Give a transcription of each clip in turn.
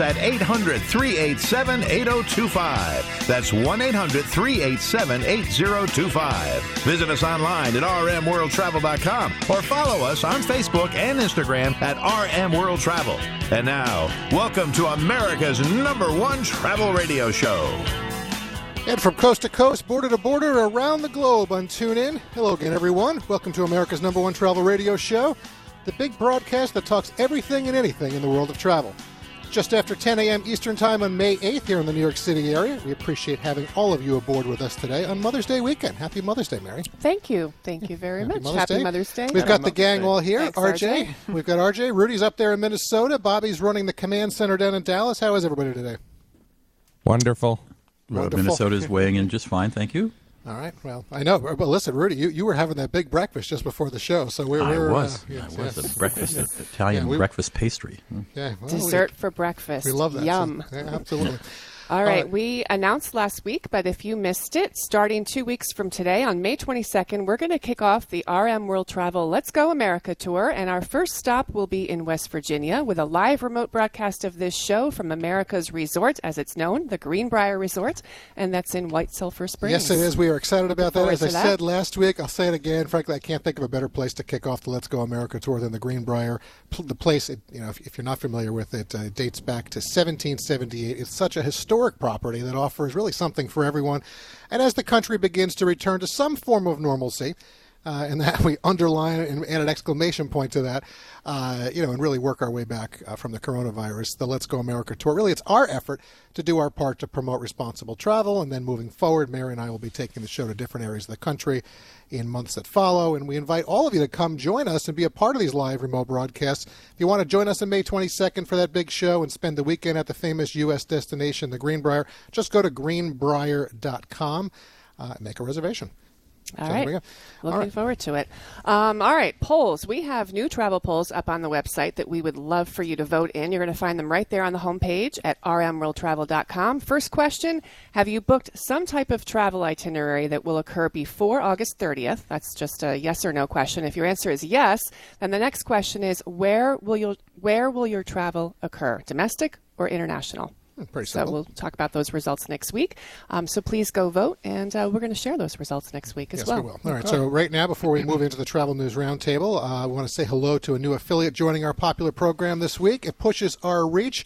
At 800 387 8025. That's 1 800 387 8025. Visit us online at rmworldtravel.com or follow us on Facebook and Instagram at RM World Travel. And now, welcome to America's number one travel radio show. And from coast to coast, border to border, around the globe on TuneIn. Hello again, everyone. Welcome to America's number one travel radio show, the big broadcast that talks everything and anything in the world of travel. Just after 10 a.m. Eastern Time on May 8th here in the New York City area. We appreciate having all of you aboard with us today on Mother's Day weekend. Happy Mother's Day, Mary. Thank you. Thank you very Happy much. Mother's Happy Day. Mother's Day. We've got the gang all here. Thanks, RJ. RJ. We've got RJ. Rudy's up there in Minnesota. Bobby's running the command center down in Dallas. How is everybody today? Wonderful. Wonderful. Minnesota's weighing in just fine, thank you. All right. Well, I know. But listen, Rudy, you, you were having that big breakfast just before the show, so we're. I we're, was. Uh, yes, I was yes. a breakfast, Italian Yeah, we- breakfast pastry. Yeah, well, we- Dessert for breakfast. We, love that. Yum. So- yeah, absolutely. All right, right. we announced last week, but if you missed it, starting two weeks from today on May 22nd, we're going to kick off the RM World Travel Let's Go America tour. And our first stop will be in West Virginia with a live remote broadcast of this show from America's resort, as it's known, the Greenbrier Resort, and that's in White Sulphur Springs. Yes, it is. We are excited about that. As I that. said last week, I'll say it again. Frankly, I can't think of a better place to kick off the Let's Go America tour than the Greenbrier. The place, you know, if, if you're not familiar with it, uh, it dates back to 1778. It's such a historic property that offers really something for everyone. And as the country begins to return to some form of normalcy, uh, and that we underline and add an exclamation point to that, uh, you know, and really work our way back uh, from the coronavirus. The Let's Go America tour. Really, it's our effort to do our part to promote responsible travel, and then moving forward, Mary and I will be taking the show to different areas of the country in months that follow. And we invite all of you to come join us and be a part of these live remote broadcasts. If you want to join us on May 22nd for that big show and spend the weekend at the famous U.S. destination, the Greenbrier, just go to greenbrier.com uh, and make a reservation. All So right. there we go. Looking All right. forward to it. Um, all right, polls. We have new travel polls up on the website that we would love for you to vote in. You're going to find them right there on the homepage at rmworldtravel.com. First question Have you booked some type of travel itinerary that will occur before August 30th? That's just a yes or no question. If your answer is yes, then the next question is Where will, you, where will your travel occur? Domestic or international? Pretty So simple. we'll talk about those results next week. Um, so please go vote, and uh, we're going to share those results next week as Yes, well. we will. All right. So right now, before we move into the Travel News Roundtable, uh, I want to say hello to a new affiliate joining our popular program this week. It pushes our reach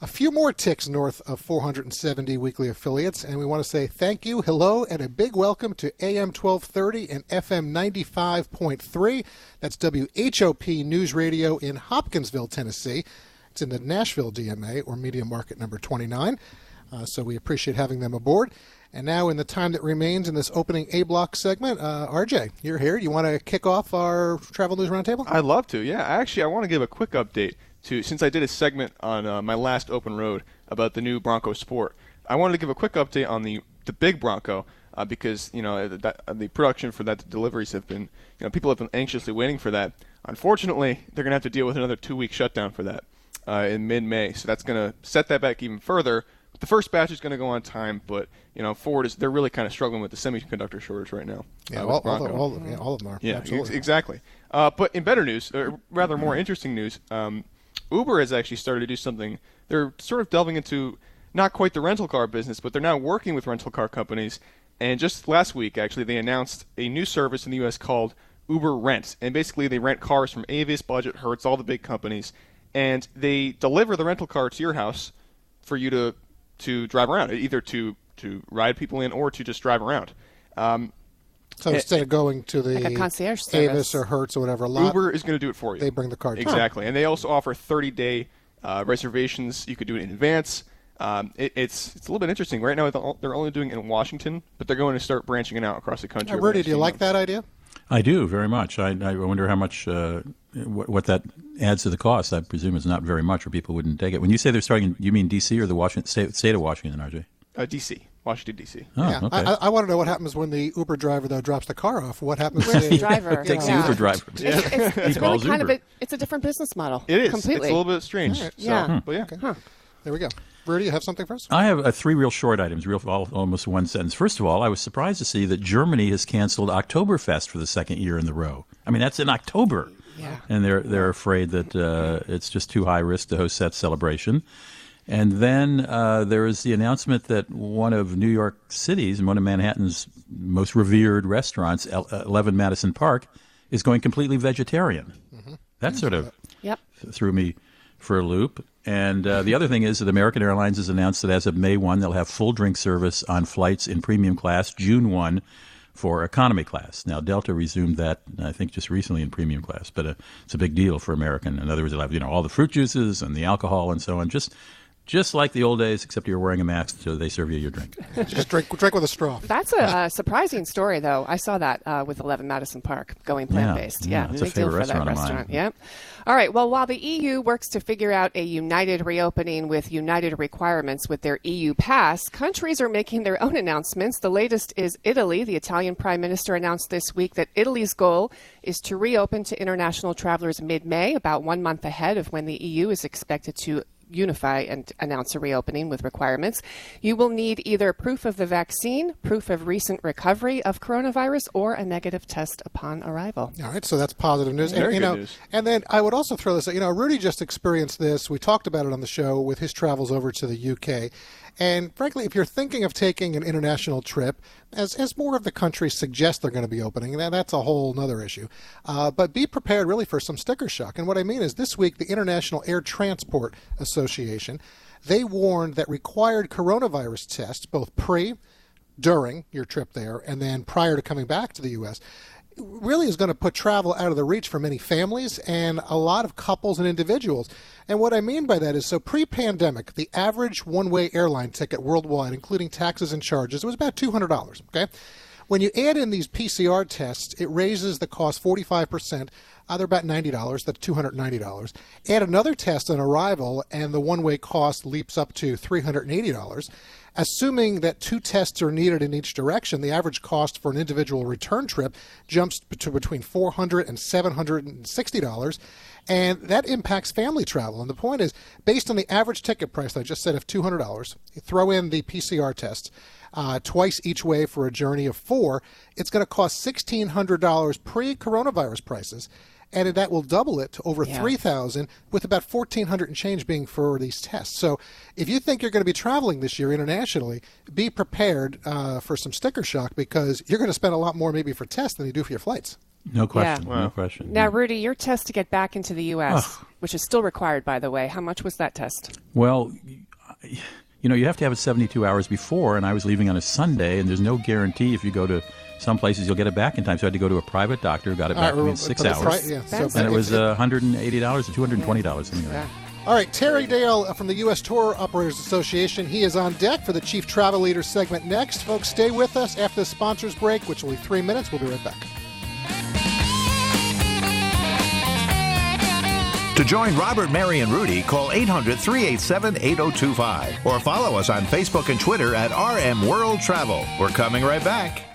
a few more ticks north of 470 weekly affiliates, and we want to say thank you, hello, and a big welcome to AM 1230 and FM 95.3. That's WHOP News Radio in Hopkinsville, Tennessee. It's in the Nashville DMA or Media Market number 29. Uh, so we appreciate having them aboard. And now, in the time that remains in this opening A block segment, uh, RJ, you're here. You want to kick off our travel news roundtable? I'd love to. Yeah, actually, I want to give a quick update to since I did a segment on uh, my last open road about the new Bronco Sport. I wanted to give a quick update on the the big Bronco uh, because you know that, uh, the production for that deliveries have been you know people have been anxiously waiting for that. Unfortunately, they're going to have to deal with another two week shutdown for that uh, in mid May. So that's going to set that back even further. The first batch is going to go on time, but you know Ford is they're really kind of struggling with the semiconductor shortage right now. Yeah, uh, all, all, Bronco. all, yeah, all of them are. Yeah, ex- exactly. Uh, but in better news, or rather more interesting news, um, Uber has actually started to do something. They're sort of delving into not quite the rental car business, but they're now working with rental car companies. And just last week, actually, they announced a new service in the U.S. called Uber Rent. And basically, they rent cars from Avis, Budget, Hertz, all the big companies, and they deliver the rental car to your house for you to to drive around, either to to ride people in or to just drive around. Um, So instead of going to the Like a concierge Avis service. or Hertz or whatever, a lot, Uber is going to do it for you. they bring the car. to you. Exactly, and they also offer 30-day uh, reservations. You could do it in advance. Um, it, it's it's a little bit interesting. Right now, they're they're only doing it in Washington, but they're going to start branching it out across the country. Uh, Rudy, do you like months. that idea? I do very much. I, I wonder how much uh, what, what that adds to the cost. I presume is not very much, or people wouldn't take it. When you say they're starting, you mean D.C. or the Washington state, state of Washington, RJ? Uh, DC, Washington D.C. Oh, yeah, okay. I, I want to know what happens when the Uber driver though drops the car off. What happens? Where's to the driver? Takes Yeah. the Uber driver. It's, it's, it's He really calls kind of Uber. a it's a different business model. It is. completely. It's a little bit strange. So, Yeah. But yeah. There we go. Rudy, you have something for us? I have uh, three real short items, real all, almost one sentence. First of all, I was surprised to see that Germany has canceled Oktoberfest for the second year in the row. I mean, that's in October, Yeah. and they're they're afraid that uh, it's just too high risk to host that celebration. And then uh, there is the announcement that one of New York City's and one of Manhattan's most revered restaurants, uh, 11 Madison Park, is going completely vegetarian. That sort of Yep. threw me for a loop. And uh, the other thing is that American Airlines has announced that as of May 1, they'll have full drink service on flights in premium class, June 1 for economy class. Now, Delta resumed that, I think, just recently in premium class, but uh, it's a big deal for American. In other words, you know all the fruit juices and the alcohol and so on, just just like the old days, except you're wearing a mask, so they serve you your drink. Just drink drink with a straw. That's a uh, surprising story, though. I saw that uh, with 11 Madison Park going plant based. yeah, Yeah, it's a big deal favorite for that restaurant of mine. restaurant. Yep. All right. Well, while the EU works to figure out a united reopening with united requirements with their EU pass, countries are making their own announcements. The latest is Italy. The Italian Prime Minister announced this week that Italy's goal is to reopen to international travelers mid May, about one month ahead of when the EU is expected to unify and announce a reopening with requirements. You will need either proof of the vaccine, proof of recent recovery of coronavirus, or a negative test upon arrival. All right, so that's positive news. Very and, you good know, news. and then I would also throw this. out. You know, Rudy just experienced this. We talked about it on the show with his travels over to the UK. And frankly, if you're thinking of taking an international trip, as as more of the countries suggest they're going to be opening, that, that's a whole other issue. Uh, but be prepared really for some sticker shock. And what I mean is, this week the International Air Transport Association they warned that required coronavirus tests, both pre during your trip there and then prior to coming back to the U.S., really is going to put travel out of the reach for many families and a lot of couples and individuals. And what I mean by that is so pre pandemic, the average one way airline ticket worldwide, including taxes and charges, was about $200. Okay. When you add in these PCR tests, it raises the cost 45%. Uh, they're about $90. That's $290. Add another test on arrival, and the one way cost leaps up to $380. Assuming that two tests are needed in each direction, the average cost for an individual return trip jumps to between $400 and $760 and that impacts family travel. And the point is, based on the average ticket price that I just said of $200, you throw in the PCR test uh, twice each way for a journey of four, it's going to cost $1,600 pre-coronavirus prices. And that will double it to over Yeah. 3000 with about 1400 and change being for these tests. So if you think you're going to be traveling this year internationally, be prepared uh, for some sticker shock because you're going to spend a lot more maybe for tests than you do for your flights. No question. Yeah. No question. Now, Rudy, your test to get back into the U.S., which is still required, by the way, how much was that test? Well, you know, you have to have it 72 hours before, and I was leaving on a Sunday, and there's no guarantee if you go to some places you'll get it back in time. So I had to go to a private doctor, got it back to me in six hours. pri- yeah, so and it was uh, $180 or $220, something like that. All right, Terry Dale from the U.S. Tour Operators Association. He is on deck for the Chief Travel Leader segment next. Folks, stay with us after the sponsors break, which will be three minutes. We'll be right back. To join Robert, Mary, and Rudy, call 800 387 8025 or follow us on Facebook and Twitter at RM World Travel. We're coming right back.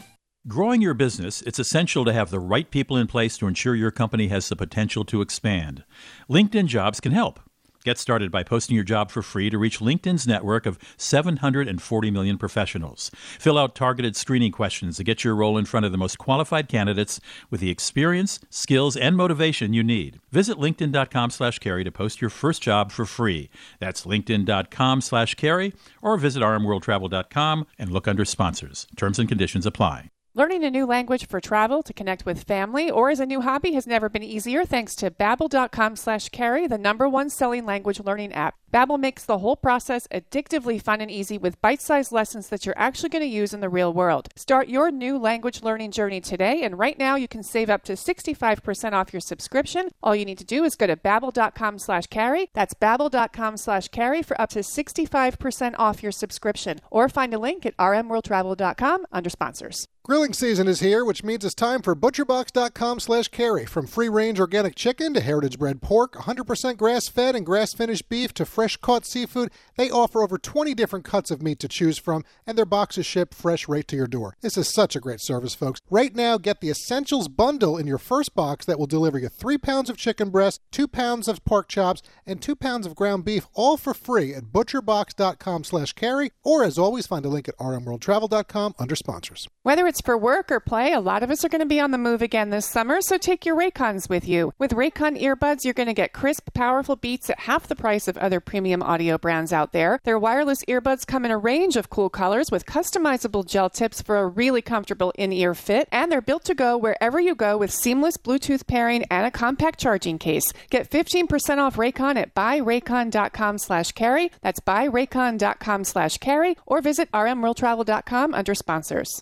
Growing your business, it's essential to have the right people in place to ensure your company has the potential to expand. LinkedIn Jobs can help. Get started by posting your job for free to reach LinkedIn's network of 740 million professionals. Fill out targeted screening questions to get your role in front of the most qualified candidates with the experience, skills, and motivation you need. Visit linkedin.com slash carey to post your first job for free. That's linkedin.com slash carey or visit rmworldtravel.com and look under sponsors. Terms and conditions apply. Learning a new language for travel to connect with family or as a new hobby has never been easier thanks to babbel.com slash carey, the number one selling language learning app. Babbel makes the whole process addictively fun and easy with bite-sized lessons that you're actually going to use in the real world. Start your new language learning journey today, and right now you can save up to 65% off your subscription. All you need to do is go to babbel.com slash carey. That's babbel.com slash carey for up to 65% off your subscription. Or find a link at rmworldtravel.com under sponsors. Grilling season is here, which means it's time for butcherbox.com slash carey. From free-range organic chicken to heritage-bred pork, 100% grass-fed and grass-finished beef to fresh-caught seafood, they offer over 20 different cuts of meat to choose from, and their boxes ship fresh right to your door. This is such a great service, folks. Right now, get the Essentials Bundle in your first box that will deliver you 3 pounds of chicken breast, 2 pounds of pork chops, and 2 pounds of ground beef, all for free at butcherbox.com slash carey, or as always, find a link at rmworldtravel.com under sponsors. Whether for work or play, a lot of us are going to be on the move again this summer, so take your Raycons with you. With Raycon earbuds, you're going to get crisp, powerful beats at half the price of other premium audio brands out there. Their wireless earbuds come in a range of cool colors with customizable gel tips for a really comfortable in-ear fit, and they're built to go wherever you go with seamless Bluetooth pairing and a compact charging case. Get 15% off Raycon at buyraycon.com slash carey. That's buyraycon.com slash carey, or visit rmworldtravel.com under sponsors.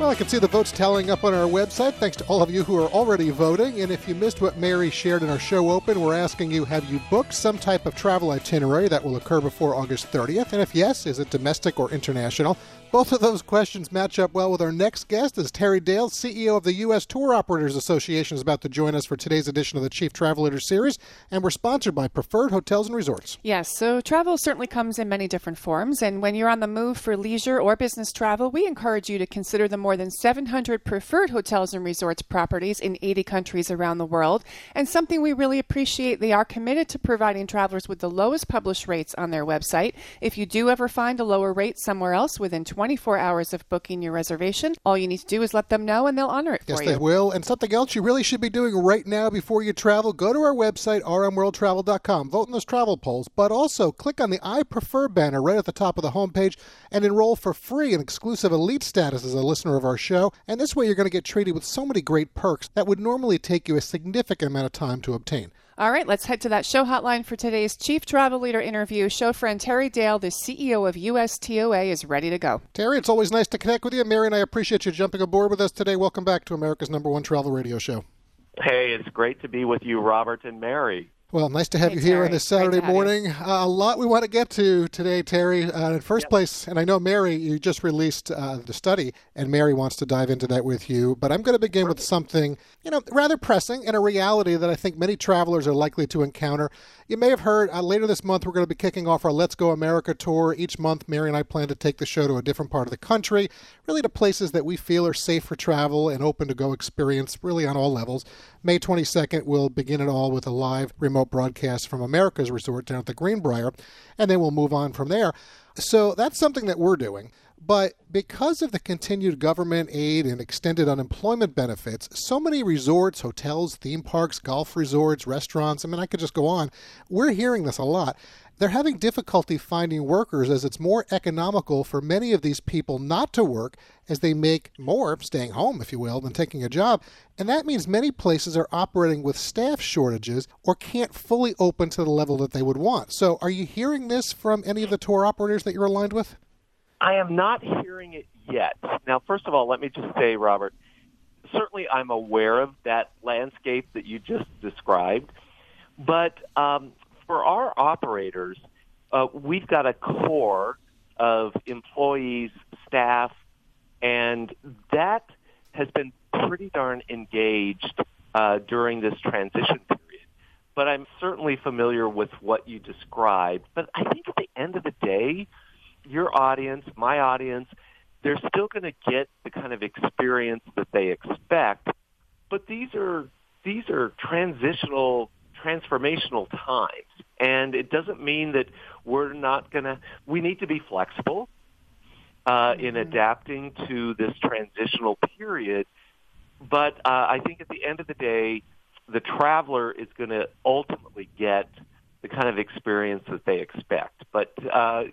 Well, I can see the votes tallying up on our website. Thanks to all of you who are already voting. And if you missed what Mary shared in our show open, we're asking you have you booked some type of travel itinerary that will occur before August 30th? And if yes, is it domestic or international? Both of those questions match up well with our next guest, as Terry Dale, CEO of the U.S. Tour Operators Association, is about to join us for today's edition of the Chief Travel Leader Series, and we're sponsored by Preferred Hotels and Resorts. Yes, so travel certainly comes in many different forms, and when you're on the move for leisure or business travel, we encourage you to consider the more than 700 preferred hotels and resorts properties in 80 countries around the world. And something we really appreciate, they are committed to providing travelers with the lowest published rates on their website. If you do ever find a lower rate somewhere else within 24 hours of booking your reservation. All you need to do is let them know and they'll honor it yes, for you. you. Yes, they will. And something else you really should be doing right now before you travel, go to our website, rmworldtravel.com, vote in those travel polls, but also click on the I Prefer banner right at the top of the homepage and enroll for free in exclusive elite status as a listener of our show. And this way you're going to get treated with so many great perks that would normally take you a significant amount of time to obtain. All right, let's head to that show hotline for today's Chief Travel Leader interview. Show friend Terry Dale, the CEO of USTOA, is ready to go. Terry, it's always nice to connect with you. Mary and I appreciate you jumping aboard with us today. Welcome back to America's number one travel radio show. Hey, it's great to be with you, Robert and Mary. Well, nice to have Hey, you here Terry. on this Saturday Great to have morning. Uh, a lot we want to get to today, Terry. Uh, in first place, and I know Mary, you just released uh, the study, and Mary wants to dive into that with you. But I'm going to begin with something, you know, rather pressing and a reality that I think many travelers are likely to encounter. You may have heard uh, later this month we're going to be kicking off our Let's Go America tour. Each month, Mary and I plan to take the show to a different part of the country, really to places that we feel are safe for travel and open to go experience, really on all levels. May 22nd, we'll begin it all with a live remote broadcast from America's resort down at the Greenbrier, and then we'll move on from there. So that's something that we're doing. But because of the continued government aid and extended unemployment benefits, so many resorts, hotels, theme parks, golf resorts, restaurants, I mean, I could just go on. We're hearing this a lot. They're having difficulty finding workers as it's more economical for many of these people not to work as they make more staying home, if you will, than taking a job. And that means many places are operating with staff shortages or can't fully open to the level that they would want. So, are you hearing this from any of the tour operators that you're aligned with? I am not hearing it yet. Now, first of all, let me just say, Robert, certainly I'm aware of that landscape that you just described, but um, for our operators, uh, we've got a core of employees, staff, and that has been pretty darn engaged uh, during this transition period. But I'm certainly familiar with what you described. But I think at the end of the day, your audience, my audience, they're still going to get the kind of experience that they expect. But these are these are transitional, transformational times, and it doesn't mean that we're not going to. We need to be flexible uh, in adapting to this transitional period. But uh, I think at the end of the day, the traveler is going to ultimately get the kind of experience that they expect. But uh,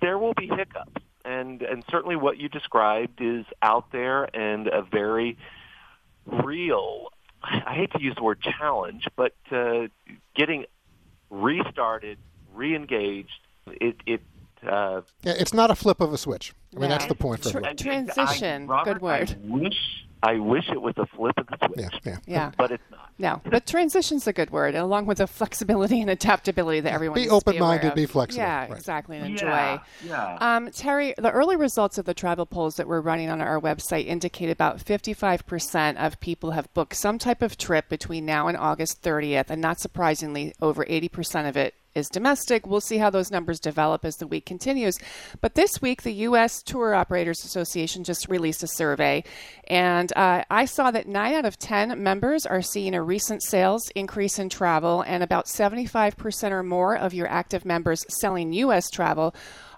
there will be hiccups, and and certainly what you described is out there and a very real I hate to use the word challenge, but uh, getting restarted, re-engaged. It it uh, yeah, it's not a flip of a switch. I mean, Yeah. that's the point for Tr- Transition, I, Robert, good word. I wish I wish it was a flip of the switch. Yeah, yeah. Yeah. But it's not. No, but transition's a good word, along with the flexibility and adaptability that everyone Be needs open-minded, aware of. be flexible. Yeah, Right. exactly, and enjoy. Yeah, yeah. Um, Terry, the early results of the travel polls that we're running on our website indicate about 55% of people have booked some type of trip between now and August 30th, and not surprisingly, over 80% of it is domestic. We'll see how those numbers develop as the week continues. But this week, the U.S. Tour Operators Association just released a survey, and uh, I saw that 9 out of 10 members are seeing a recent sales increase in travel, and about 75% or more of your active members selling U.S. travel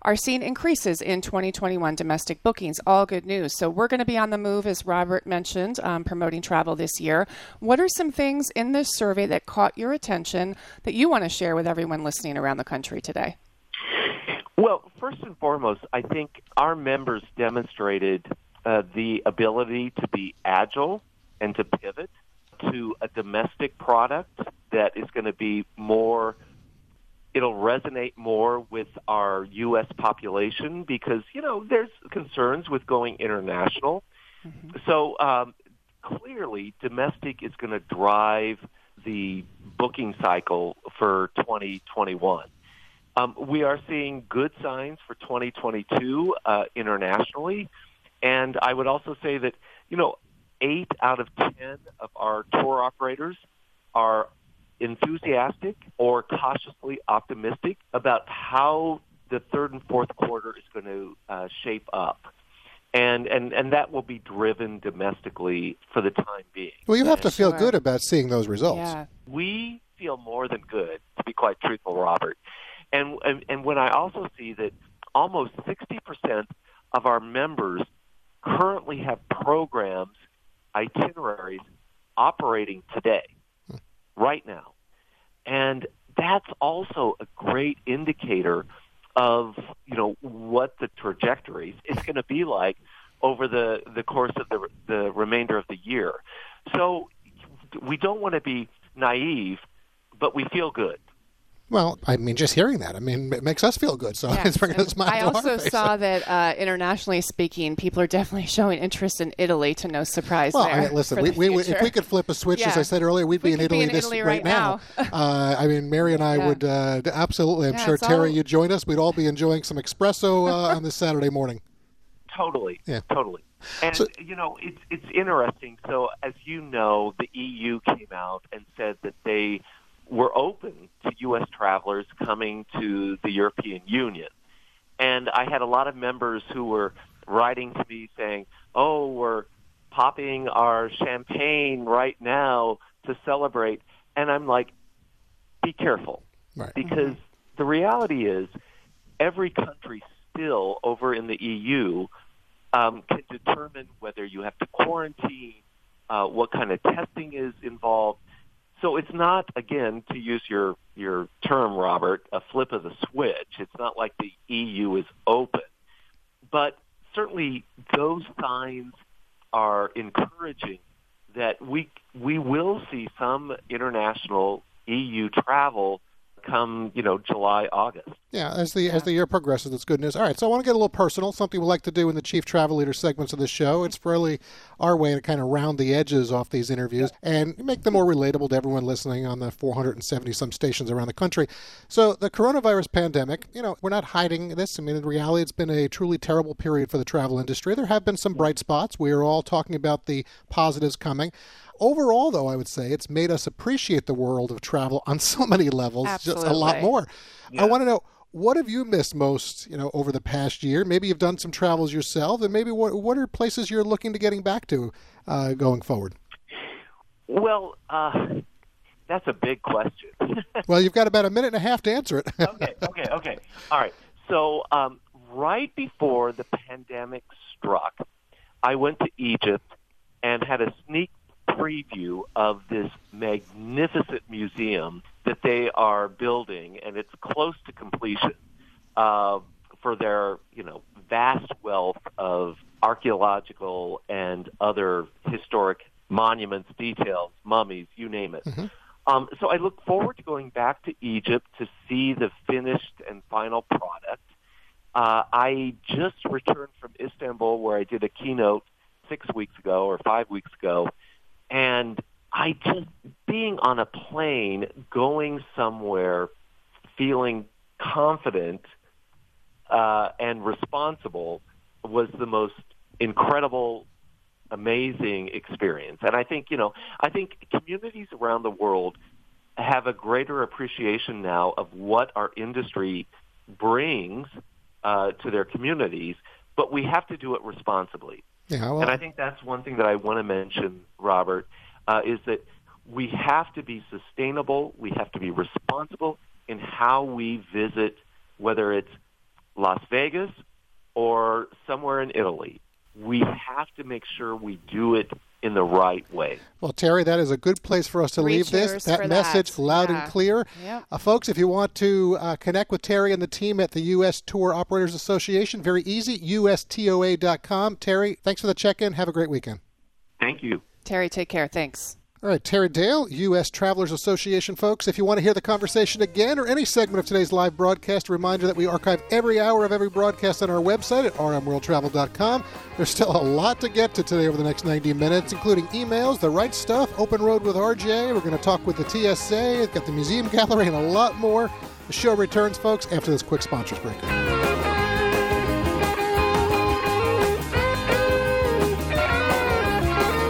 are seeing increases in 2021 domestic bookings. All good news. So we're going to be on the move, as Robert mentioned, um, promoting travel this year. What are some things in this survey that caught your attention that you want to share with everyone listening around the country today? Well, first and foremost, I think our members demonstrated uh, the ability to be agile and to pivot to a domestic product that is going to be more. It'll resonate more with our U.S. population because you know there's concerns with going international. So um, clearly, domestic is going to drive the booking cycle for 2021. Um, we are seeing good signs for 2022 uh, internationally, and I would also say that you know eight out of ten of our tour operators are enthusiastic or cautiously optimistic about how the third and fourth quarter is going to uh, shape up. And, and and that will be driven domestically for the time being. Well, you have to feel Sure. good about seeing those results. Yeah. we feel more than good, to be quite truthful, Robert. And and, and when I also see that almost sixty percent of our members currently have programs, itineraries operating today, right now, and that's also a great indicator of you know what the trajectory is going to be like over the the course of the the remainder of the year. So we don't want to be naive, but we feel good. Well, I mean, just hearing that, I mean, it makes us feel good. So Yes, it's bringing and a smile I to our also saw that uh, internationally speaking, people are definitely showing interest in Italy. To no surprise, Well, there I mean, listen, we, we, if we could flip a switch, as I said earlier, we'd We be in could be Italy in this Italy right, right now. uh, I mean, Mary and I Yeah. would uh, absolutely. I'm Yeah, sure Terry, all- you'd join us. We'd all be enjoying some espresso uh, on this Saturday morning. Totally. Yeah. Totally. And So- you know, it's it's interesting. So as you know, the EU came out and said that they were open to US travelers coming to the European Union. And I had a lot of members who were writing to me saying, "Oh, we're popping our champagne right now to celebrate." And I'm like, "Be careful." Right. because the reality is every country still over in the EU um, can determine whether you have to quarantine, uh, what kind of testing is involved. So it's not, again, to use your your term, Robert, a flip of the switch. It's not like the EU is open, but certainly those signs are encouraging that we we will see some international EU travel come, you know, July, August. Yeah, as the as the year progresses, that's good news. All right, so I want to get a little personal. Something we like to do in the chief travel leader segments of the show. It's really our way to kind of round the edges off these interviews and make them more relatable to everyone listening on the 470 some stations around the country. So the coronavirus pandemic, you know, we're not hiding this. I mean, in reality, it's been a truly terrible period for the travel industry. There have been some bright spots. We are all talking about the positives coming. Overall, though, I would say it's made us appreciate the world of travel on so many levels, just a lot Absolutely. more. I want to know what have you missed most, you know, over the past year? Maybe you've done some travels yourself, and maybe what what are places you're looking to getting back to uh, going forward? Well, uh, that's a big question. Well, you've got about a minute and a half to answer it. okay, okay, okay. All right. So, um, right before the pandemic struck, I went to Egypt and had a sneak preview of this magnificent museum that they are building, and it's close to completion uh, for their, you know, vast wealth of archaeological and other historic monuments, details, mummies, you name it. Mm-hmm. Um, so I look forward to going back to Egypt to see the finished and final product. Uh, I just returned from Istanbul where I did a keynote six weeks ago or five weeks ago, I just being on a plane going somewhere, feeling confident uh, and responsible was the most incredible, amazing experience. And I think you know, I think communities around the world have a greater appreciation now of what our industry brings uh, to their communities, but we have to do it responsibly. Yeah, well, and I think that's one thing that I want to mention, Robert, uh, is that we have to be sustainable. We have to be responsible in how we visit, whether it's Las Vegas or somewhere in Italy. We have to make sure we do it in the right way. Well, Terry, that is a good place for us to Three leave this. That message that. loud Yeah. and clear. Yep. Uh, folks, if you want to uh, connect with Terry and the team at the U.S. Tour Operators Association, very easy, ustoa.com. Terry, thanks for the check in. Have a great weekend. Thank you. Terry, take care. Thanks. All right, Terry Dale, U.S. Travelers Association, folks. If you want to hear the conversation again or any segment of today's live broadcast, a reminder that we archive every hour of every broadcast on our website at rmworldtravel.com. There's still a lot to get to today over the next 90 minutes, including emails, the right stuff, open road with RJ. We're going to talk with the TSA, got the museum gallery, and a lot more. The show returns, folks, after this quick sponsors break.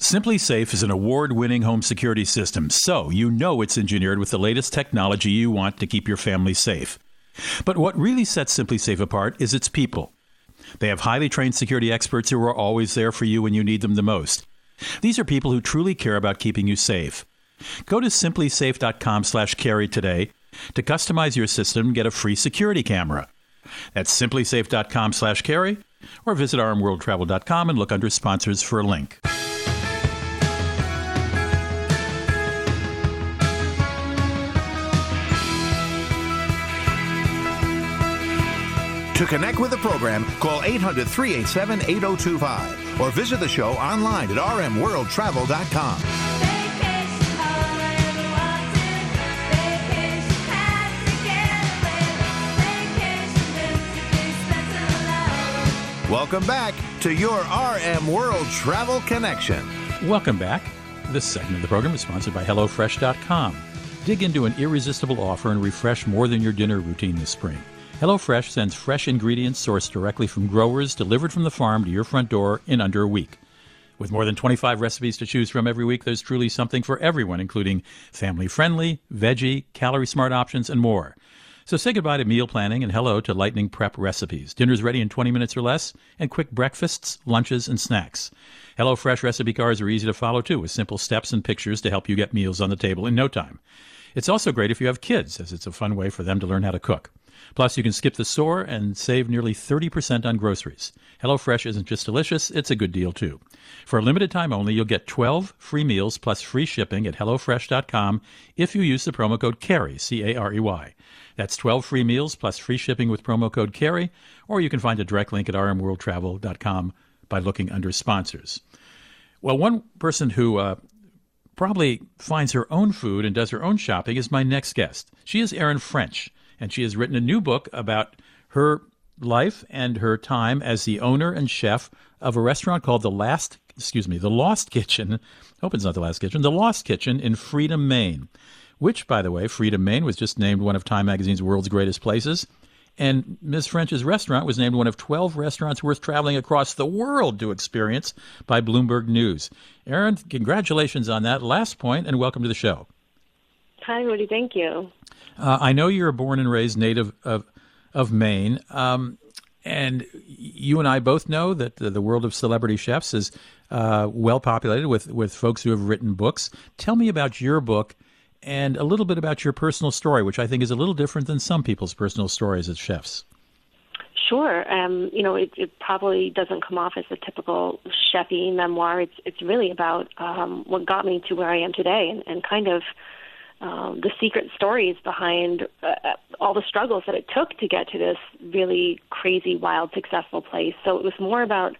SimpliSafe is an award winning home security system, so you know it's engineered with the latest technology you want to keep your family safe. But what really sets SimpliSafe apart is its people. They have highly trained security experts who are always there for you when you need them the most. These are people who truly care about keeping you safe. Go to simplisafe.com/carey today to customize your system and get a free security camera. That's simplisafe.com/carey or visit rmworldtravel.com and look under sponsors for a link. To connect with the program, call 800 387 8025 or visit the show online at rmworldtravel.com. Welcome back to your RM World Travel Connection. Welcome back. This segment of the program is sponsored by HelloFresh.com. Dig into an irresistible offer and refresh more than your dinner routine this spring. HelloFresh sends fresh ingredients sourced directly from growers delivered from the farm to your front door in under a week. With more than 25 recipes to choose from every week, there's truly something for everyone, including family friendly, veggie, calorie smart options, and more. So say goodbye to meal planning and hello to lightning prep recipes. Dinner's ready in 20 minutes or less, and quick breakfasts, lunches, and snacks. HelloFresh recipe cards are easy to follow too, with simple steps and pictures to help you get meals on the table in no time. It's also great if you have kids, as it's a fun way for them to learn how to cook. Plus, you can skip the store and save nearly 30% on groceries. HelloFresh isn't just delicious, it's a good deal too. For a limited time only, you'll get 12 free meals plus free shipping at HelloFresh.com if you use the promo code CAREY, C A R E Y. That's 12 free meals plus free shipping with promo code CAREY, or you can find a direct link at rmworldtravel.com by looking under sponsors. Well, one person who uh, probably finds her own food and does her own shopping is my next guest. She is Erin French, and she has written a new book about her life and her time as the owner and chef of a restaurant called the Last, excuse me, the Lost Kitchen. Hope it's not the Last Kitchen, the Lost Kitchen in Freedom, Maine. Which, by the way, Freedom, Maine was just named one of Time Magazine's world's greatest places. And Ms. French's restaurant was named one of 12 restaurants worth traveling across the world to experience by Bloomberg News. Erin, congratulations on that last point and welcome to the show. Hi, Rudy. Thank you. Uh, I know you're a born and raised native of of Maine, um, and you and I both know that the, the world of celebrity chefs is uh, well populated with with folks who have written books. Tell me about your book and a little bit about your personal story, which I think is a little different than some people's personal stories as chefs. Sure. Um, you know, it, it probably doesn't come off as a typical chefy memoir. It's it's really about um, what got me to where I am today, and, and kind of um, the secret stories behind uh, all the struggles that it took to get to this really crazy, wild, successful place. So it was more about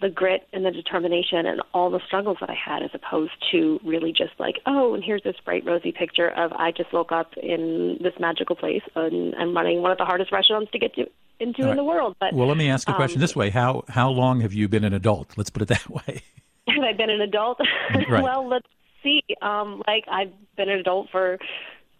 the grit and the determination and all the struggles that I had as opposed to really just like, oh, and here's this bright, rosy picture of I just woke up in this magical place and I'm running one of the hardest restaurants to get to into right. in the world. But Well, let me ask a question um, this way. How how long have you been an adult? Let's put it that way. Have I been an adult? Right. well, let's see. Um, like I've been an adult for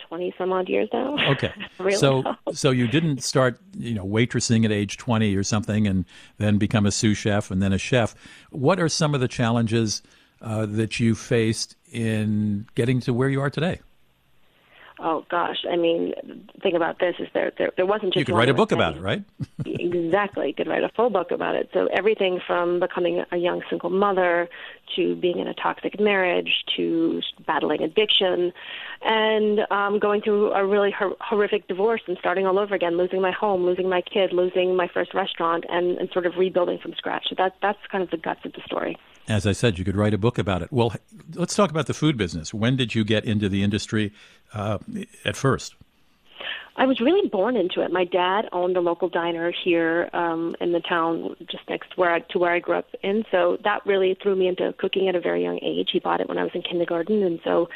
twenty some odd years now. Okay, really so so you didn't start you know waitressing at age twenty or something, and then become a sous chef and then a chef. What are some of the challenges uh, that you faced in getting to where you are today? Oh gosh, I mean, the thing about this is there there, there wasn't just you could write a book about it, right? exactly, you could write a full book about it. So everything from becoming a young single mother to being in a toxic marriage to battling addiction, and um, going through a really hor- horrific divorce and starting all over again, losing my home, losing my kid, losing my first restaurant, and, and sort of rebuilding from scratch. So that that's kind of the guts of the story as I said, you could write a book about it. Well, let's talk about the food business. When did you get into the industry uh, at first? I was really born into it. My dad owned a local diner here um, in the town just next to where I, to where I grew up in, so that really threw me into cooking at a very young age. He bought it when I was in kindergarten, and so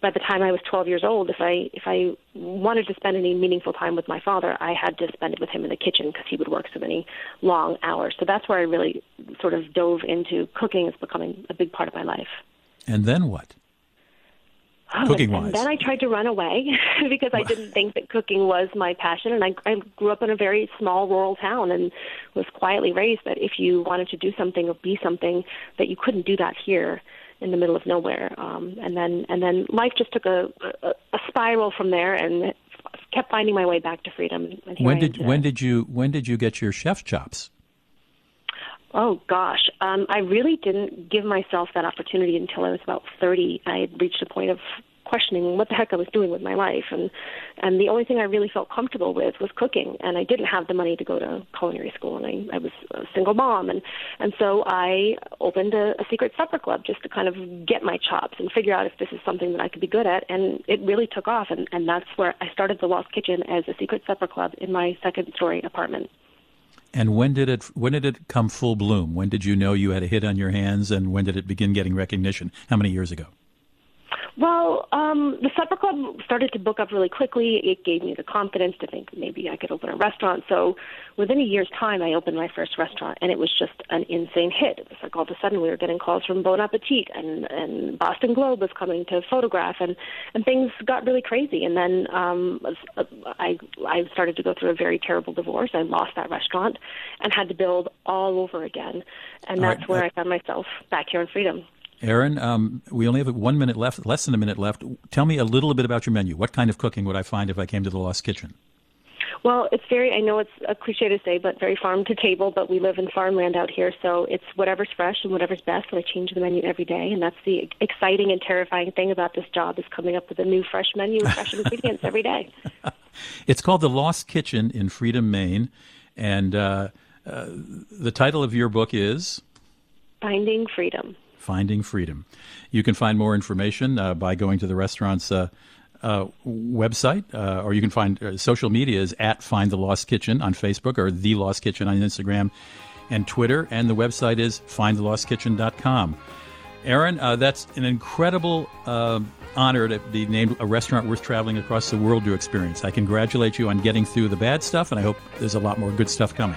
by the time I was 12 years old, if I if I wanted to spend any meaningful time with my father, I had to spend it with him in the kitchen because he would work so many long hours. So that's where I really sort of dove into cooking as becoming a big part of my life. And then what? Oh, cooking wise. then I tried to run away because I didn't think that cooking was my passion. And I, I grew up in a very small rural town and was quietly raised that if you wanted to do something or be something, that you couldn't do that here in the middle of nowhere. Um, and then and then life just took a, a, a spiral from there and kept finding my way back to freedom. when did when did you when did you get your chef chops? Oh gosh, um, I really didn't give myself that opportunity until I was about thirty. I had reached a point of questioning what the heck I was doing with my life, and and the only thing I really felt comfortable with was cooking, and I didn't have the money to go to culinary school, and I, I was a single mom, and and so I opened a, a secret supper club just to kind of get my chops and figure out if this is something that I could be good at, and it really took off, and and that's where I started the Lost Kitchen as a secret supper club in my second story apartment. And when did it when did it come full bloom? When did you know you had a hit on your hands, and when did it begin getting recognition? How many years ago? Well, um, the supper club started to book up really quickly. It gave me the confidence to think maybe I could open a restaurant. So within a year's time, I opened my first restaurant, and it was just an insane hit. It was like all of a sudden we were getting calls from Bon Appetit, and and Boston Globe was coming to photograph, and and things got really crazy. And then um, I I started to go through a very terrible divorce. I lost that restaurant, and had to build all over again. And that's right. where I found myself back here in Freedom. Erin, um, we only have one minute left, less than a minute left. Tell me a little bit about your menu. What kind of cooking would I find if I came to the Lost Kitchen? Well, it's very, I know it's a cliche to say, but very farm to table, but we live in farmland out here, so it's whatever's fresh and whatever's best, and I change the menu every day, and that's the exciting and terrifying thing about this job is coming up with a new fresh menu with fresh ingredients every day. It's called The Lost Kitchen in Freedom, Maine, and uh, uh, the title of your book is? Finding Freedom. Finding Freedom. You can find more information uh, by going to the restaurant's uh, uh, website, uh, or you can find uh, social media is at Find the Lost Kitchen on Facebook or The Lost Kitchen on Instagram and Twitter, and the website is findthelostkitchen.com. Erin, uh, that's an incredible honor to be named a restaurant worth traveling across the world to experience. I congratulate you on getting through the bad stuff, and I hope there's a lot more good stuff coming.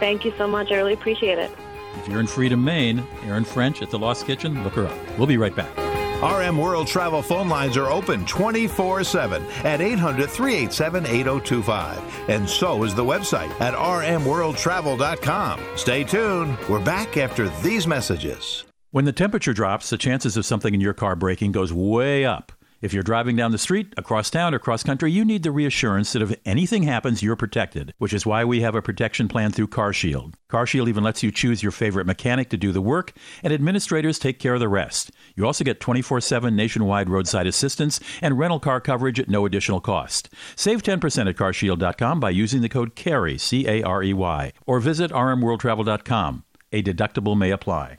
Thank you so much. I really appreciate it. If you're in Freedom, Maine, Erin French at the Lost Kitchen, look her up. We'll be right back. RM World Travel phone lines are open 24 7 at 800 387 8025. And so is the website at rmworldtravel.com. Stay tuned. We're back after these messages. When the temperature drops, the chances of something in your car breaking goes way up. If you're driving down the street, across town, or cross country, you need the reassurance that if anything happens, you're protected, which is why we have a protection plan through CarShield. CarShield even lets you choose your favorite mechanic to do the work, and administrators take care of the rest. You also get 24 7 nationwide roadside assistance and rental car coverage at no additional cost. Save 10% at carshield.com by using the code CAREY, C A R E Y, or visit rmworldtravel.com. A deductible may apply.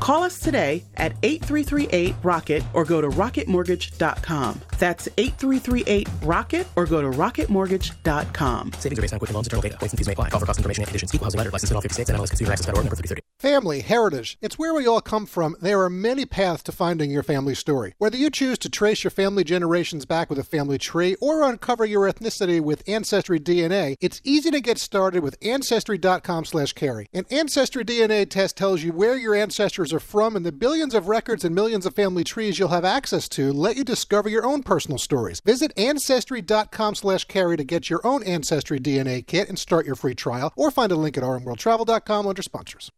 Call us today at 8338 Rocket or go to rocketmortgage.com. That's 8338 Rocket or go to rocketmortgage.com. Savings are based on Quicken Loans, internal data. Points and fees may apply. Call for cost information and conditions. Equal housing letter. Licensed in all 50 states and MLS Consumer Access Federal number 3030. Family, heritage, it's where we all come from. There are many paths to finding your family story. Whether you choose to trace your family generations back with a family tree or uncover your ethnicity with Ancestry DNA, it's easy to get started with Ancestry.com slash carey. An Ancestry DNA test tells you where your ancestors are from and the billions of records and millions of family trees you'll have access to let you discover your own personal stories. Visit Ancestry.com slash carey to get your own Ancestry DNA kit and start your free trial, or find a link at rmworldtravel.com under sponsors.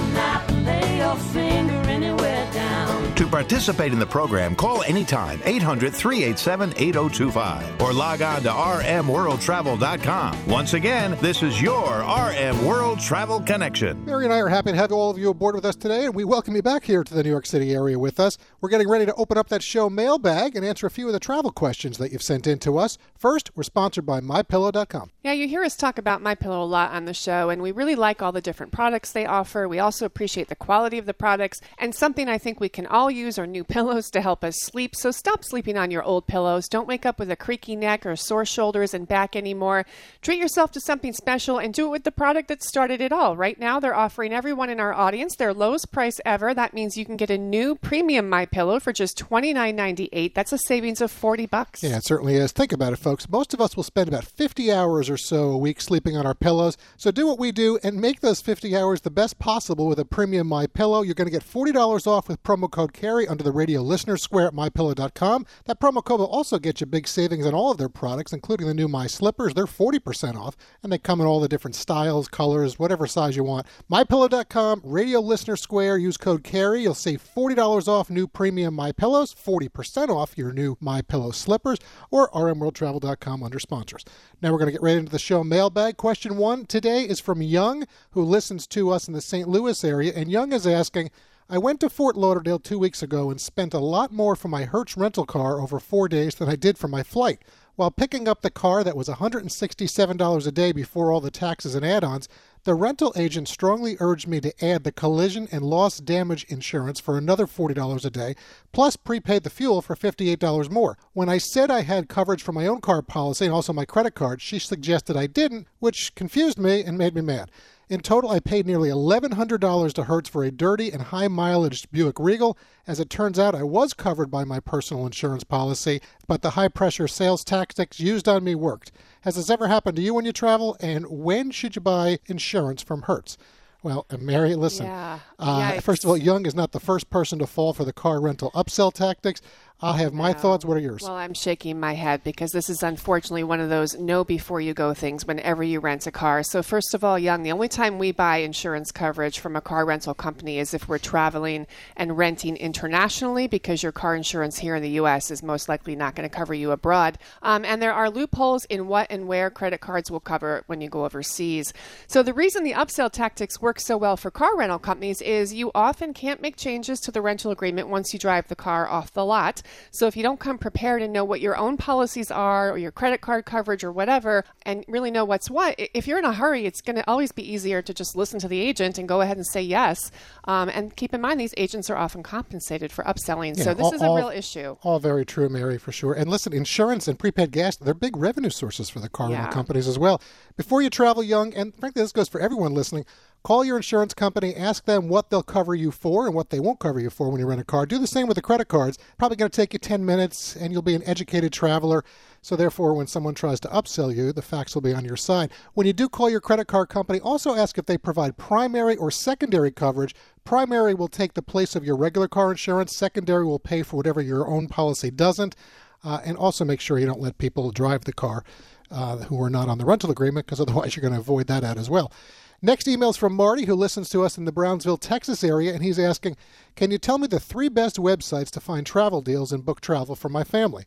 And lay your finger anywhere down. To participate in the program, call anytime 800 387 8025 or log on to rmworldtravel.com. Once again, this is your RM World Travel Connection. Mary and I are happy to have all of you aboard with us today, and we welcome you back here to the New York City area with us. We're getting ready to open up that show mailbag and answer a few of the travel questions that you've sent in to us. First, we're sponsored by MyPillow.com. Yeah, you hear us talk about My Pillow a lot on the show, and we really like all the different products they offer. We also appreciate the quality of the products, and something I think we can all use are new pillows to help us sleep. So stop sleeping on your old pillows. Don't wake up with a creaky neck or sore shoulders and back anymore. Treat yourself to something special and do it with the product that started it all. Right now, they're offering everyone in our audience their lowest price ever. That means you can get a new premium My Pillow for just $29.98. That's a savings of 40 bucks. Yeah, it certainly is. Think about it, folks. Most of us will spend about 50 hours or so a week sleeping on our pillows. So do what we do and make those 50 hours the best possible with a premium My Pillow. You're going to get $40 off with promo code CAREY under the radio listener square at mypillow.com. That promo code will also get you big savings on all of their products, including the new My Slippers. They're 40% off, and they come in all the different styles, colors, whatever size you want. MyPillow.com, radio listener square, use code CAREY. You'll save $40 off new premium My Pillows, 40% off your new My Pillow slippers, or rmworldtravel.com under sponsors. Now we're going to get right into the show mailbag. Question one today is from Young, who listens to us in the St. Louis area, and Young is asking, I went to Fort Lauderdale two weeks ago and spent a lot more for my Hertz rental car over four days than I did for my flight. While picking up the car that was $167 a day before all the taxes and add ons, the rental agent strongly urged me to add the collision and loss damage insurance for another $40 a day, plus prepaid the fuel for $58 more. When I said I had coverage for my own car policy and also my credit card, she suggested I didn't, which confused me and made me mad. In total, I paid nearly $1,100 to Hertz for a dirty and high mileage Buick Regal. As it turns out, I was covered by my personal insurance policy, but the high pressure sales tactics used on me worked. Has this ever happened to you when you travel? And when should you buy insurance from Hertz? Well, Mary, listen. Yeah. Uh, first of all, Young is not the first person to fall for the car rental upsell tactics. I'll have my thoughts. What are yours? Well, I'm shaking my head because this is unfortunately one of those know before you go things whenever you rent a car. So, first of all, Young, the only time we buy insurance coverage from a car rental company is if we're traveling and renting internationally because your car insurance here in the U.S. is most likely not going to cover you abroad. Um, and there are loopholes in what and where credit cards will cover when you go overseas. So, the reason the upsell tactics work so well for car rental companies is you often can't make changes to the rental agreement once you drive the car off the lot. So if you don't come prepared and know what your own policies are or your credit card coverage or whatever and really know what's what, if you're in a hurry, it's going to always be easier to just listen to the agent and go ahead and say yes. Um, and keep in mind, these agents are often compensated for upselling. so this all- is a all- real issue. All very true, Mary, for sure. And listen, insurance and prepaid gas, they're big revenue sources for the car rental Yeah. companies as well. Before you travel young, and frankly, this goes for everyone listening, call your insurance company, ask them what they'll cover you for and what they won't cover you for when you rent a car. Do the same with the credit cards. Probably going to take you 10 minutes, and you'll be an educated traveler. So, therefore, when someone tries to upsell you, the facts will be on your side. When you do call your credit card company, also ask if they provide primary or secondary coverage. Primary will take the place of your regular car insurance, secondary will pay for whatever your own policy doesn't. Uh, and also make sure you don't let people drive the car uh, who are not on the rental agreement, because otherwise you're going to avoid that out as well. Next email is from Marty, who listens to us in the Brownsville, Texas area, and he's asking, Can you tell me the three best websites to find travel deals and book travel for my family?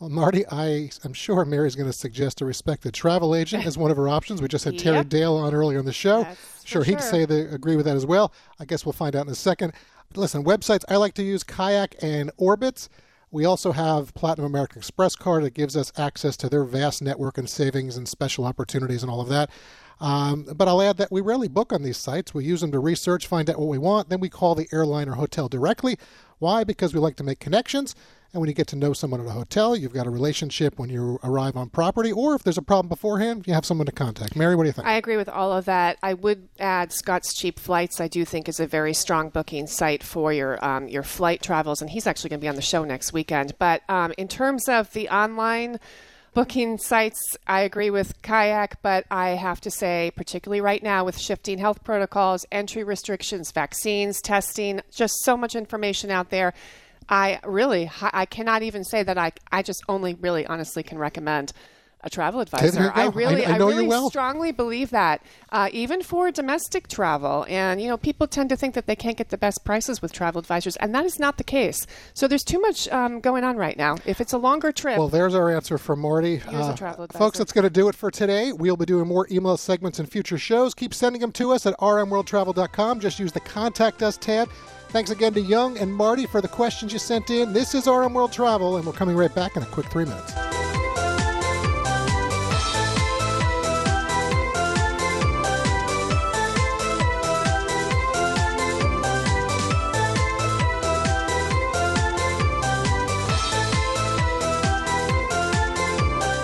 Well, Marty, I am sure Mary's going to suggest a respected travel agent as one of her options. We just had Terry Yep. Dale on earlier in the show. for Sure, he'd sure. say they agree with that as well. I guess we'll find out in a second. Listen, websites I like to use Kayak and Orbitz. We also have Platinum American Express card that gives us access to their vast network and savings and special opportunities and all of that. Um, but I'll add that we rarely book on these sites. We use them to research, find out what we want, then we call the airline or hotel directly. Why? Because we like to make connections. And when you get to know someone at a hotel, you've got a relationship when you arrive on property, or if there's a problem beforehand, you have someone to contact. Mary, what do you think? I agree with all of that. I would add Scott's Cheap Flights. I do think is a very strong booking site for your um, your flight travels, and he's actually going to be on the show next weekend. But um, in terms of the online booking sites, I agree with Kayak, but I have to say, particularly right now with shifting health protocols, entry restrictions, vaccines, testing, just so much information out there. I really, I cannot even say that I, I just only really honestly can recommend a travel advisor. I really, I- I you really well. strongly believe that, uh, even for domestic travel. And, you know, people tend to think that they can't get the best prices with travel advisors, and that is not the case. So there's too much um, going on right now. If it's a longer trip, Well, there's our answer from Marty. Uh, a travel folks, that's going to do it for today. We'll be doing more email segments in future shows. Keep sending them to us at rmworldtravel.com. Just use the Contact Us tab. Thanks again to Young and Marty for the questions you sent in. This is RM World Travel, and we're coming right back in a quick three minutes.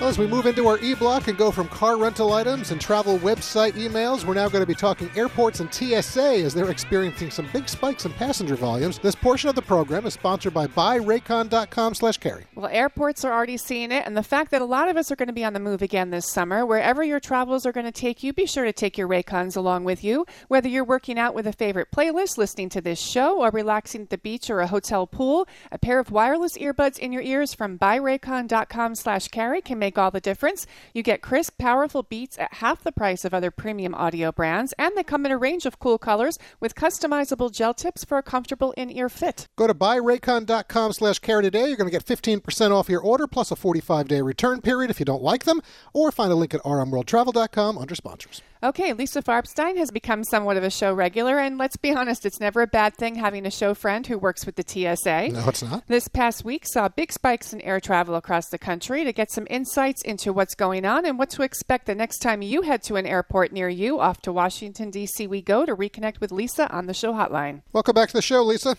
Well, as we move into our e-block and go from car rental items and travel website emails, we're now going to be talking airports and TSA as they're experiencing some big spikes in passenger volumes. This portion of the program is sponsored by buyraycon.com slash carey. Well, airports are already seeing it, and the fact that a lot of us are going to be on the move again this summer, wherever your travels are going to take you, be sure to take your Raycons along with you. Whether you're working out with a favorite playlist, listening to this show, or relaxing at the beach or a hotel pool, a pair of wireless earbuds in your ears from buyraycon.com slash carey can make all the difference. You get crisp, powerful beats at half the price of other premium audio brands, and they come in a range of cool colors with customizable gel tips for a comfortable in-ear fit. Go to buyraycon.com slash carey today. You're going to get 15% off your order plus a 45-day return period if you don't like them, or find a link at rmworldtravel.com under sponsors. Okay, Lisa Farbstein has become somewhat of a show regular, and let's be honest, it's never a bad thing having a show friend who works with the TSA. No, it's not. This past week saw big spikes in air travel across the country. To get some insights into what's going on and what to expect the next time you head to an airport near you, off to Washington, D.C. we go to reconnect with Lisa on the show hotline. Welcome back to the show, Lisa.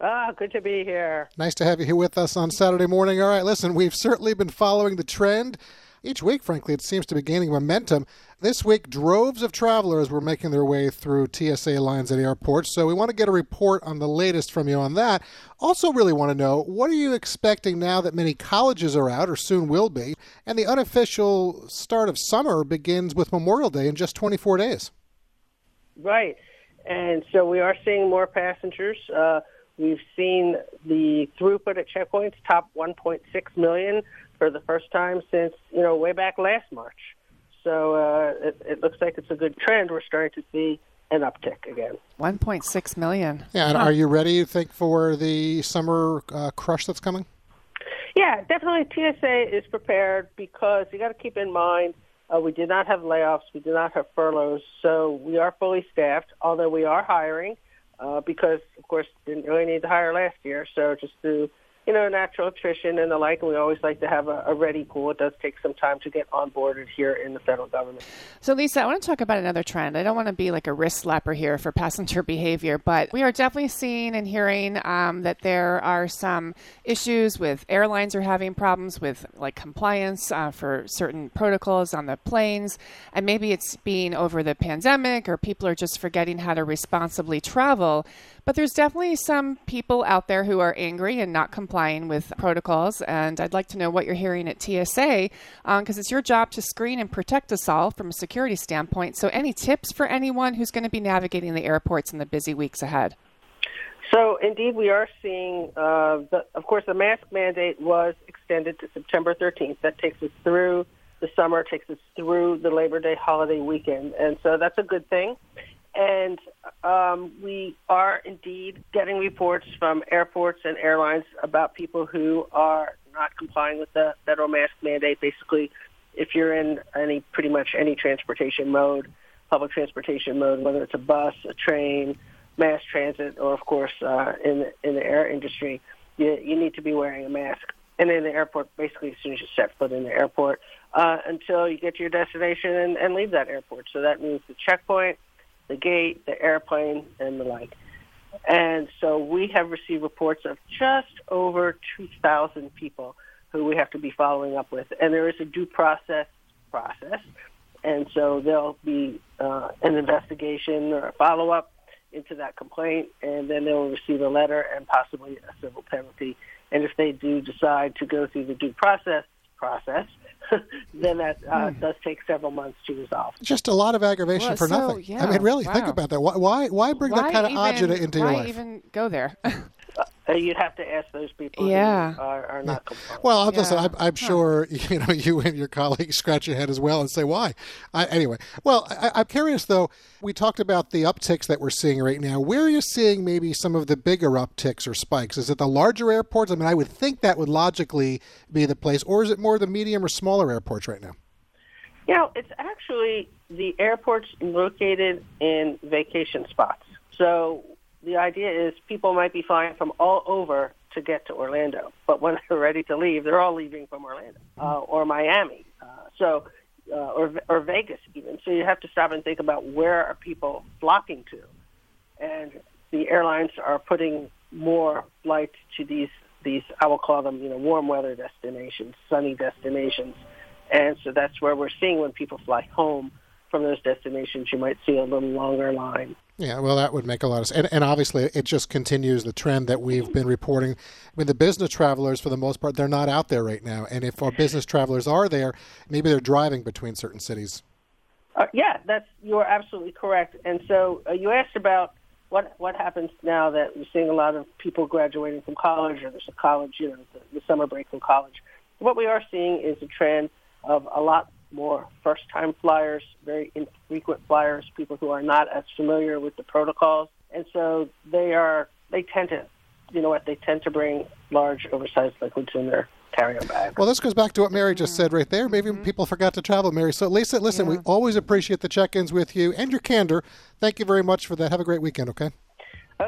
Ah, good to be here. Nice to have you here with us on Saturday morning. All right, listen, we've certainly been following the trend. Each week, frankly, it seems to be gaining momentum. This week, droves of travelers were making their way through TSA lines at airports, so we want to get a report on the latest from you on that. Also, really want to know what are you expecting now that many colleges are out, or soon will be, and the unofficial start of summer begins with Memorial Day in just 24 days? Right. And so we are seeing more passengers. Uh, we've seen the throughput at checkpoints top 1.6 million for the first time since, you know, way back last March. So uh, it, it looks like it's a good trend. We're starting to see an uptick again. 1.6 million. Yeah, and Huh. are you ready, you think, for the summer uh, crush that's coming? Yeah, definitely. TSA is prepared because you got to keep in mind uh, we did not have layoffs, we did not have furloughs, so we are fully staffed. Although we are hiring uh, because, of course, didn't really need to hire last year. So just through you know natural attrition and the like, and we always like to have a, a ready pool. It does take some time to get onboarded here in the federal government. So, Lisa, I want to talk about another trend. I don't want to be like a wrist slapper here for passenger behavior, but we are definitely seeing and hearing um, that there are some issues with airlines are having problems with like compliance uh, for certain protocols on the planes. And maybe it's being over the pandemic or people are just forgetting how to responsibly travel. But there's definitely some people out there who are angry and not complying with protocols. And I'd like to know what you're hearing at TSA because it's your job to screen and protect us all from a security standpoint. So, any tips for anyone who's going to be navigating the airports in the busy weeks ahead? So indeed, we are seeing. Uh, the, of course, the mask mandate was extended to September 13th. That takes us through the summer, takes us through the Labor Day holiday weekend, and so that's a good thing. And um, we are indeed getting reports from airports and airlines about people who are not complying with the federal mask mandate. Basically, if you're in any pretty much any transportation mode, public transportation mode, whether it's a bus, a train, mass transit, or of course uh, in the, in the air industry, you, you need to be wearing a mask. And in the airport, basically as soon as you set foot in the airport, uh, until you get to your destination and, and leave that airport. So that means the checkpoint, the gate, the airplane, and the like. And so we have received reports of just over 2,000 people who we have to be following up with. And there is a due process process. And so there'll be uh, an investigation or a follow-up into that complaint, and then they'll receive a letter and possibly a civil penalty. And if they do decide to go through the due process process, then that uh, does take several months to resolve. Just a lot of aggravation Well, for so, nothing. yeah, I mean, really, think about that. Why, why, why bring why that kind of even, agita into your why life? even go there? You'd have to ask those people Yeah. who are, are not compliant. Well, I'm listen. Yeah. I'm, I'm sure you know you and your colleagues scratch your head as well and say why. I, anyway, well, I, I'm curious though. We talked about the upticks that we're seeing right now. Where are you seeing maybe some of the bigger upticks or spikes? Is it the larger airports? I mean, I would think that would logically be the place, or is it more the medium or smaller airports right now? You know, it's actually the airports located in vacation spots. So the idea is people might be flying from all over to get to Orlando, but when they're ready to leave, they're all leaving from Orlando uh, or Miami, uh, so uh, or or Vegas even. So you have to stop and think about where are people flocking to, and the airlines are putting more flights to these these I will call them you know warm weather destinations, sunny destinations. And so that's where we're seeing when people fly home from those destinations, you might see a little longer line. Yeah, well, that would make a lot of sense. And, and obviously, it just continues the trend that we've been reporting. I mean, the business travelers, for the most part, they're not out there right now. And if our business travelers are there, maybe they're driving between certain cities. Uh, yeah, that's you're absolutely correct. And so uh, you asked about what what happens now that we're seeing a lot of people graduating from college, or there's a college, you know, the, the summer break from college. What we are seeing is a trend of a lot more first-time flyers, very infrequent flyers, people who are not as familiar with the protocols, and so they are they tend to, you know what, they tend to bring large, oversized liquids in their carry-on bag. Well, this goes back to what Mary just said right there. Maybe mm-hmm. people forgot to travel, Mary. So, Lisa, listen, we always appreciate the check-ins with you and your candor. Thank you very much for that. Have a great weekend. Okay.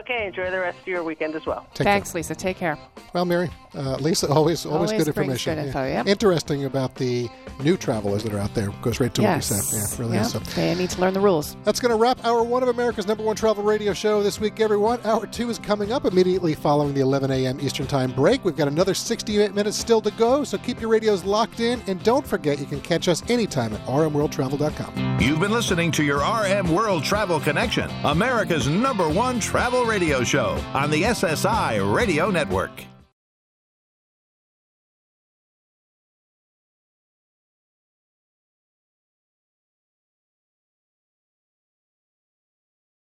Okay, enjoy the rest of your weekend as well. Take Thanks, Lisa. Take care. Well, Mary, uh, Lisa, always, always, Always good brings information. good info, yep. Interesting about the new travelers that are out there. Goes right to yes. what you said. Yeah, really Yep. is. So. They need to learn the rules. That's going to wrap hour one of America's number one travel radio show this week, everyone. Hour two is coming up immediately following the 11 a.m. Eastern Time break. We've got another 68 minutes still to go, so keep your radios locked in. And don't forget, you can catch us anytime at rmworldtravel.com. You've been listening to your RM World Travel Connection, America's number one travel radio show on the SSI Radio Network.